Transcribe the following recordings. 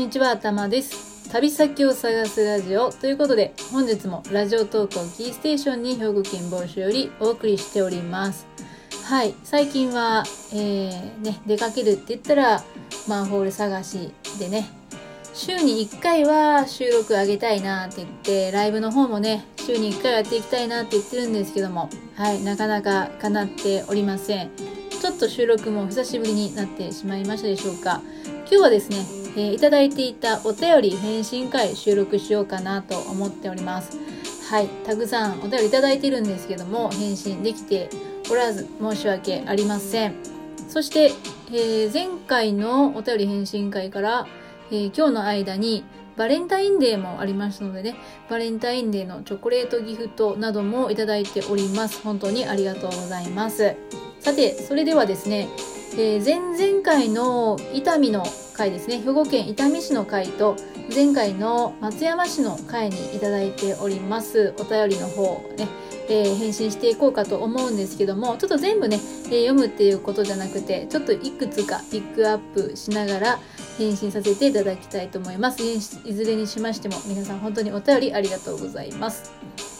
にちは、たまです。旅先を探すラジオということで、本日もラジオトークをキーステーションに兵庫県房州よりお送りしております。はい、最近は、えー、ね、出かけるって言ったら、マンホール探しでね、週に1回は収録あげたいなって言って、ライブの方もね、週に1回やっていきたいなって言ってるんですけども、はい、なかなか叶っておりません。ちょっと収録も久しぶりになってしまいましたでしょうか。今日はですね、えーいただいていたお便り返信会収録しようかなと思っております。はい、たくさんお便りいただいてるんですけども、返信できておらず申し訳ありません。そして、えー前回のお便り返信会から、えー今日の間にバレンタインデーもありましたのでね、バレンタインデーのチョコレートギフトなどもいただいております。本当にありがとうございます。さて、それではですね、えー前々回の伊丹の回ですね、兵庫県伊丹市の回と、前回の松山市の回にいただいております。お便りの方ね、えー返信していこうかと思うんですけども、ちょっと全部ね、えー読むっていうことじゃなくて、ちょっといくつかピックアップしながら返信させていただきたいと思います。いずれにしましても、皆さん本当にお便りありがとうございます。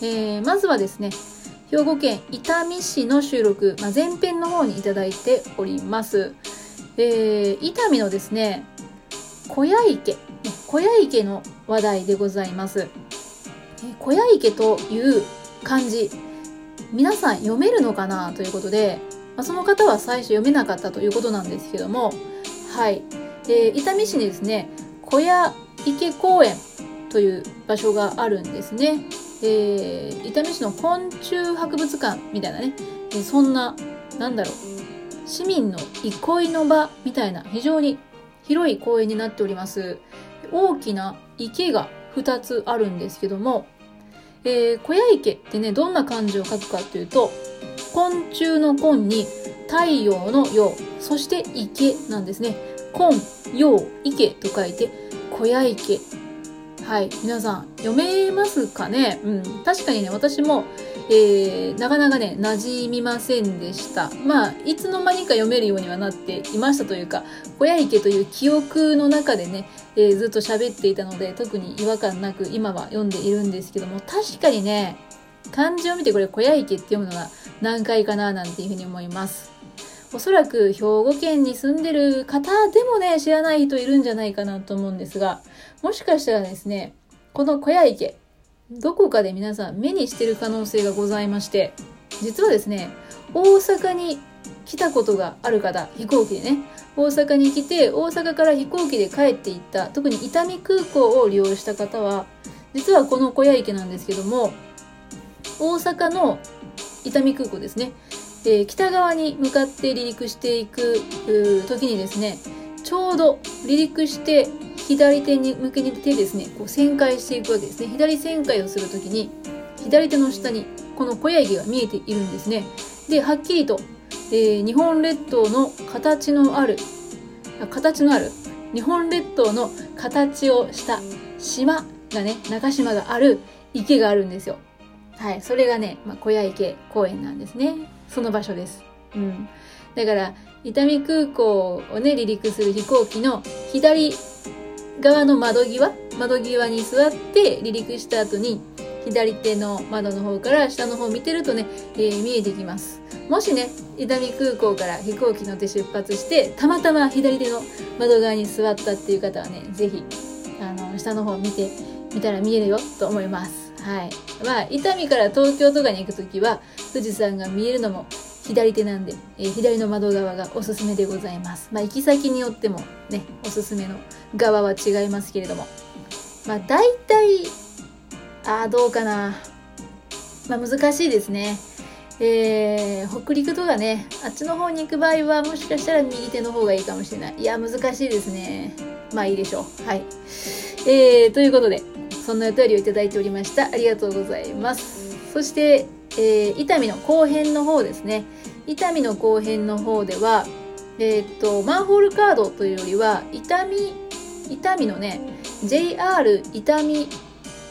えーまずはですね、兵庫県伊丹市の収録、まあ、前編の方にいただいております。えー、伊丹のですね、小屋池、小屋池の話題でございます。小屋池という漢字、皆さん読めるのかな？ということで、まあ、その方は最初読めなかったということなんですけども、はい。えー伊丹市にですね、小屋池公園という場所があるんですね。えー伊丹市の昆虫博物館みたいなね、えーそんな、なんだろう、市民の憩いの場みたいな非常に広い公園になっております。大きな池が2つあるんですけども、えー小屋池ってね、どんな漢字を書くかというと、昆虫の昆に太陽の陽、そして池なんですね。昆、陽、池と書いて、小屋池はい。皆さん、読めますかね？うん。確かにね、私も、えー、なかなかね、馴染みませんでした。まあ、いつの間にか読めるようにはなっていましたというか、小屋池という記憶の中でね、えーずっと喋っていたので、特に違和感なく今は読んでいるんですけども、確かにね、漢字を見てこれ、小屋池って読むのが何回かななんていうふうに思います。おそらく兵庫県に住んでる方でもね、知らない人いるんじゃないかなと思うんですが、もしかしたらですね、この小屋池、どこかで皆さん目にしてる可能性がございまして、実はですね、大阪に来たことがある方、飛行機でね、大阪に来て、大阪から飛行機で帰っていった、特に伊丹空港を利用した方は、実はこの小屋池なんですけども、大阪の伊丹空港ですね、え北側に向かって離陸していく時にですね、ちょうど離陸して左手に向けに手ですね、こう旋回していくわけですね。左旋回をするときに、左手の下にこの小屋池が見えているんですね。で、はっきりと、えー日本列島の形のある、形のある、日本列島の形をした島がね、中島がある池があるんですよ。はい、それがね、まあ、小屋池公園なんですね。その場所です。うん。だから、伊丹空港をね、離陸する飛行機の左側の窓際、窓際に座って離陸した後に、左手の窓の方から下の方を見てるとね、えー見えてきます。もしね、伊丹空港から飛行機乗って出発して、たまたま左手の窓側に座ったっていう方はね、ぜひ、あの、下の方を見てみたら見えるよと思います。はい。まあ、伊丹から東京とかに行くときは、富士山が見えるのも左手なんで、えー左の窓側がおすすめでございます。まあ、行き先によってもね、おすすめの側は違いますけれども。まあ、大体、あーどうかな。まあ、難しいですね。えー、北陸とかね、あっちの方に行く場合は、もしかしたら右手の方がいいかもしれない。いや、難しいですね。まあいいでしょう。はい。えー、ということで、そんなお便りをいただいておりました。ありがとうございます。そして、えー、伊丹の後編の方ですね。伊丹の後編の方では、えーっと、マンホールカードというよりは、伊丹、伊丹のね、JR 伊丹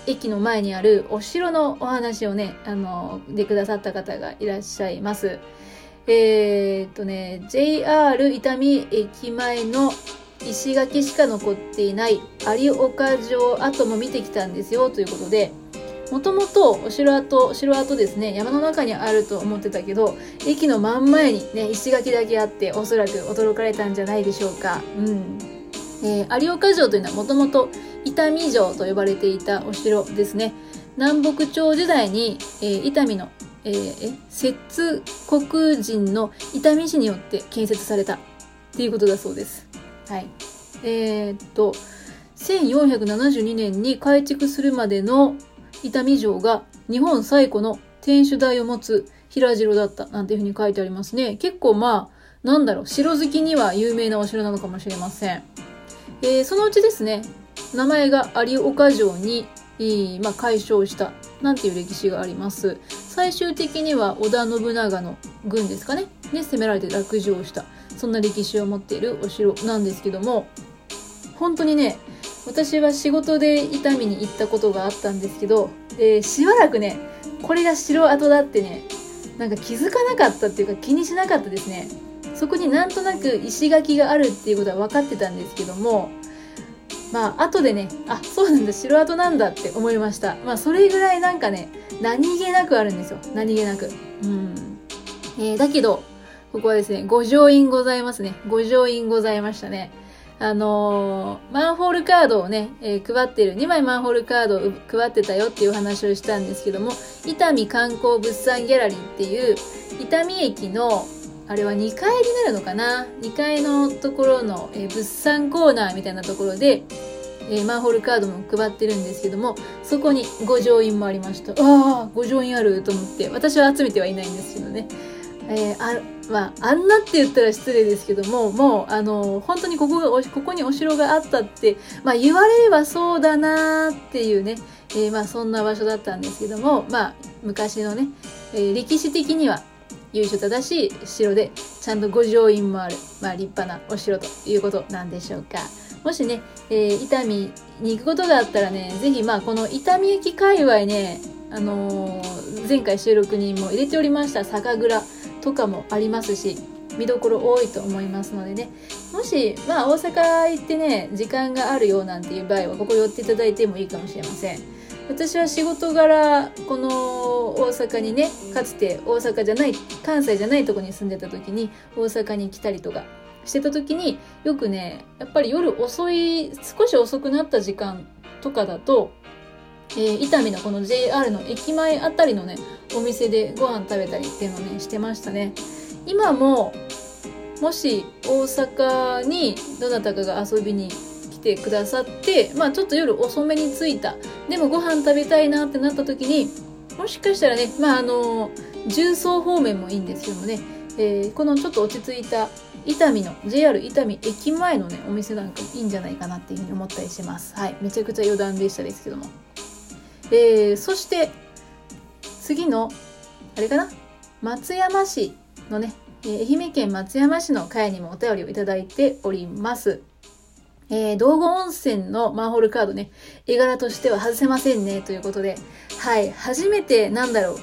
駅の前にあるお城のお話をね、あの、でくださった方がいらっしゃいます。えーっとね、JR 伊丹駅前の石垣しか残っていない有岡城跡も見てきたんですよということでもともとお城跡城跡ですね山の中にあると思ってたけど駅の真ん前にね石垣だけあっておそらく驚かれたんじゃないでしょうか。うん。えー、有岡城というのはもともと伊丹城と呼ばれていたお城ですね。南北朝時代に、えー、伊丹の、えー、摂国人の伊丹氏によって建設されたっていうことだそうです。はいえー、っと1472年に改築するまでの伊丹城が日本最古の天守台を持つ平城だったなんていうふうに書いてありますね。結構まあ、なんだろう、城好きには有名なお城なのかもしれません。えー、そのうちですね、名前が有岡城に、まあ、解消したなんていう歴史があります。最終的には織田信長の軍ですかね、ね攻められて落城した。そんな歴史を持っているお城なんですけども、本当にね、私は仕事で伊丹に行ったことがあったんですけど、えー、しばらくねこれが城跡だってねなんか気づかなかったっていうか気にしなかったですね。そこになんとなく石垣があるっていうことは分かってたんですけどもまあ後でねあそうなんだ城跡なんだって思いました。まあそれぐらいなんかね何気なくあるんですよ。何気なく。うん。えー、だけどここはですね五条院ございますね五条院ございましたねあのー、マンホールカードをね、えー、配ってる、2枚マンホールカードを配ってたよっていう話をしたんですけども、伊丹観光物産ギャラリーっていう、伊丹駅の、あれは2階になるのかな ?2 階のところの、えー、物産コーナーみたいなところで、え、マンホールカードも配ってるんですけども、そこに五条院もありました。ああ、五条院あると思って、私は集めてはいないんですけどね。えー、あまあ、あんなって言ったら失礼ですけども、もう、あの、本当にここが、ここにお城があったって、まあ、言われればそうだなっていうね、えー、まあ、そんな場所だったんですけども、まあ、昔のね、えー、歴史的には、由緒正しい城で、ちゃんと五条院もある、まあ、立派なお城ということなんでしょうか。もしね、え、伊丹に行くことがあったらね、ぜひ、まあ、この伊丹駅界隈ね、あの、前回収録にも入れておりました酒蔵、とかもありますし見どころ多いと思いますのでね。もしまあ大阪行ってね時間があるようなんていう場合はここ寄っていただいてもいいかもしれません。私は仕事柄この大阪にねかつて大阪じゃない関西じゃないとこに住んでた時に大阪に来たりとかしてた時によくねやっぱり夜遅い少し遅くなった時間とかだとえー、伊丹のこの JR の駅前あたりのねお店でご飯食べたりっていうのをねしてましたね。今ももし大阪にどなたかが遊びに来てくださってまあちょっと夜遅めに着いた。でもご飯食べたいなってなった時にもしかしたらねまああの重曹方面もいいんですけどもね、えー、このちょっと落ち着いた伊丹の JR 伊丹駅前のねお店なんかいいんじゃないかなっていうふうに思ったりします。はいめちゃくちゃ余談でしたですけども。えー、そして次のあれかな？松山市のね、え、愛媛県松山市の会にもお便りをいただいております。えー、道後温泉のマンホールカードね、絵柄としては外せませんね、ということで、はい、初めて、なんだろう、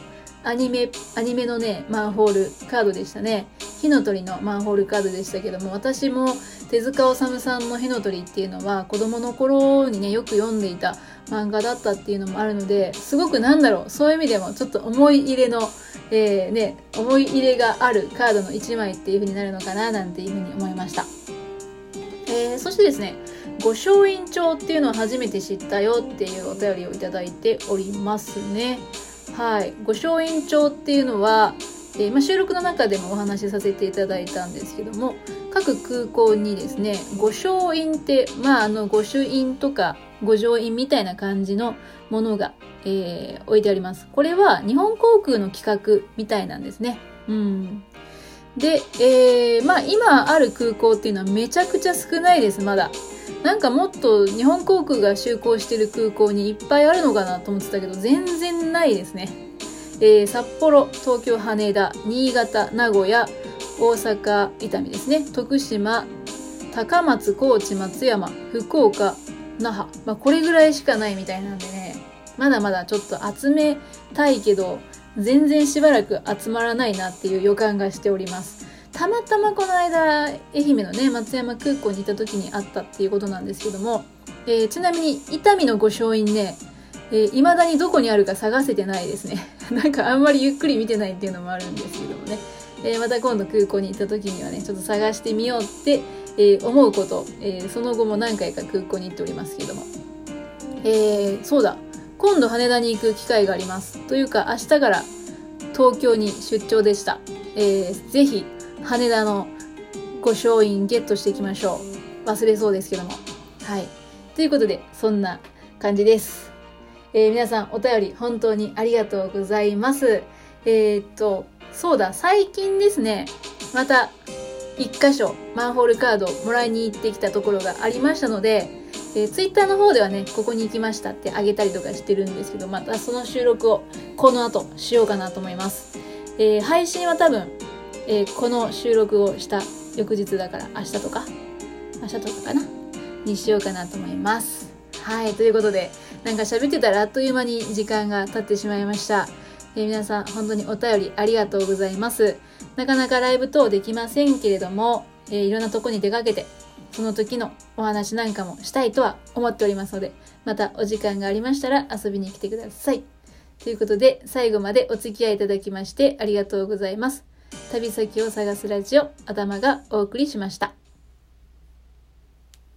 アニメ、アニメのね、マンホールカードでしたね。火の鳥のマンホールカードでしたけども、私も手塚治虫さんの火の鳥っていうのは子供の頃にね、よく読んでいた漫画だったっていうのもあるので、すごくなんだろう、そういう意味でもちょっと思い入れの、えー、ね、思い入れがあるカードの1枚っていう風になるのかな、なんていう風に思いました。えー、そしてですね、五松院帳っていうのを初めて知ったよっていうお便りをいただいておりますね。はい。五松院帳っていうのは、えー、まあ、収録の中でもお話しさせていただいたんですけども、各空港にですね、御松院って、まあ、あの、御朱印とか御城印みたいな感じのものが、えー、置いてあります。これは日本航空の企画みたいなんですね。うん。で、えー、まあ今ある空港っていうのはめちゃくちゃ少ないです、まだ。なんかもっと日本航空が就航してる空港にいっぱいあるのかなと思ってたけど、全然ないですね。えー、札幌、東京、羽田、新潟、名古屋、大阪、伊丹ですね。徳島、高松、高知、松山、福岡、那覇。まあ、これぐらいしかないみたいなんでね、まだまだちょっと集めたいけど、全然しばらく集まらないなっていう予感がしております。たまたまこの間愛媛のね松山空港にいた時にあったっていうことなんですけども、えー、ちなみに伊丹の御翔院ねえー、未だにどこにあるか探せてないですね。なんかあんまりゆっくり見てないっていうのもあるんですけどもね。えー、また今度空港に行った時にはね、ちょっと探してみようって、えー、思うこと、えー、その後も何回か空港に行っておりますけども。えー、そうだ。今度羽田に行く機会があります。というか明日から東京に出張でした。えー、ぜひ羽田のご勝因ゲットしていきましょう。忘れそうですけども。はい。ということで、そんな感じです。えー、皆さんお便り本当にありがとうございます。えー、っと、そうだ、最近ですね、また一箇所マンホールカードもらいに行ってきたところがありましたので、えー、ツイッターの方ではね、ここに行きましたってあげたりとかしてるんですけど、またその収録をこの後しようかなと思います。えー、配信は多分、えー、この収録をした翌日だから明日とか、明日とかかな？にしようかなと思います。はい、ということで、なんか喋ってたらあっという間に時間が経ってしまいました。え、皆さん本当にお便りありがとうございます。なかなかライブ等できませんけれども、えー、いろんなとこに出かけて、その時のお話なんかもしたいとは思っておりますので、またお時間がありましたら遊びに来てください。ということで、最後までお付き合いいただきましてありがとうございます。旅先を探すラジオ、頭がお送りしました。